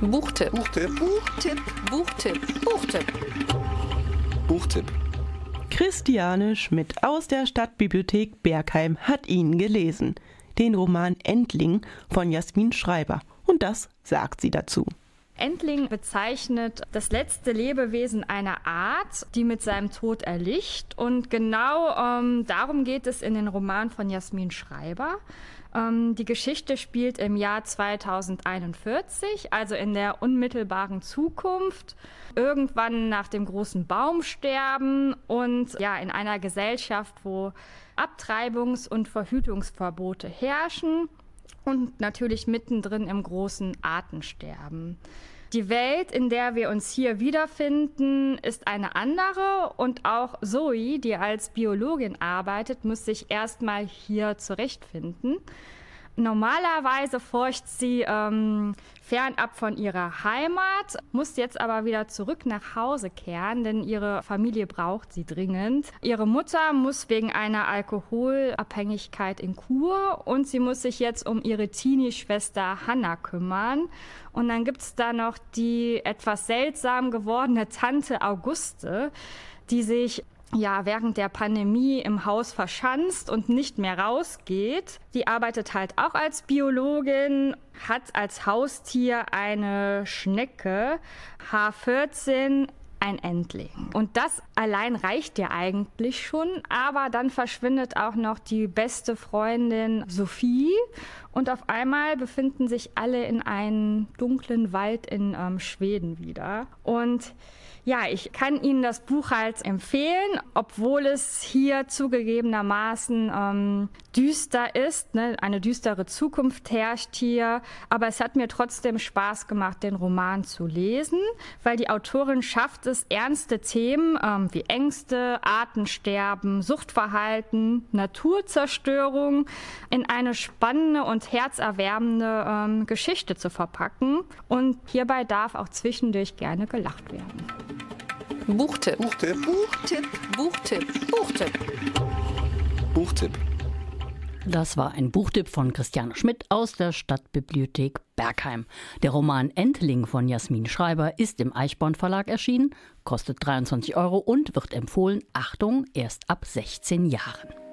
Buchtipp. Buchtipp. Buchtipp. Buchtipp. Buchtipp. Buchtipp. Christiane Schmidt aus der Stadtbibliothek Bergheim hat ihn gelesen. Den Roman Endling von Jasmin Schreiber. Und das sagt sie dazu. Endling bezeichnet das letzte Lebewesen einer Art, die mit seinem Tod erlicht. Und genau ähm, darum geht es in den Roman von Jasmin Schreiber. Ähm, die Geschichte spielt im Jahr 2041, also in der unmittelbaren Zukunft, irgendwann nach dem großen Baumsterben und ja, in einer Gesellschaft, wo Abtreibungs- und Verhütungsverbote herrschen und natürlich mittendrin im großen Artensterben. Die Welt, in der wir uns hier wiederfinden, ist eine andere und auch Zoe, die als Biologin arbeitet, muss sich erstmal hier zurechtfinden. Normalerweise forscht sie ähm, fernab von ihrer Heimat, muss jetzt aber wieder zurück nach Hause kehren, denn ihre Familie braucht sie dringend. Ihre Mutter muss wegen einer Alkoholabhängigkeit in Kur und sie muss sich jetzt um ihre Teenie-Schwester Hannah kümmern. Und dann gibt es da noch die etwas seltsam gewordene Tante Auguste, die sich ja während der Pandemie im Haus verschanzt und nicht mehr rausgeht. Die arbeitet halt auch als Biologin, hat als Haustier eine Schnecke, H14, ein Endling. Und das allein reicht ja eigentlich schon, aber dann verschwindet auch noch die beste Freundin Sophie und auf einmal befinden sich alle in einem dunklen Wald in ähm, Schweden wieder. Und ja, ich kann Ihnen das Buch halt empfehlen, obwohl es hier zugegebenermaßen ähm, düster ist. Ne? Eine düstere Zukunft herrscht hier. Aber es hat mir trotzdem Spaß gemacht, den Roman zu lesen, weil die Autorin schafft es, ernste Themen ähm, wie Ängste, Artensterben, Suchtverhalten, Naturzerstörung in eine spannende und herzerwärmende ähm, Geschichte zu verpacken. Und hierbei darf auch zwischendurch gerne gelacht werden. Buchtipp. Buchtipp. Buchtipp. Buchtipp. Buchtipp. Buchtipp. Das war ein Buchtipp von Christiane Schmidt aus der Stadtbibliothek Bergheim. Der Roman Entling von Jasmin Schreiber ist im Eichborn Verlag erschienen, kostet 23 Euro und wird empfohlen, Achtung, erst ab 16 Jahren.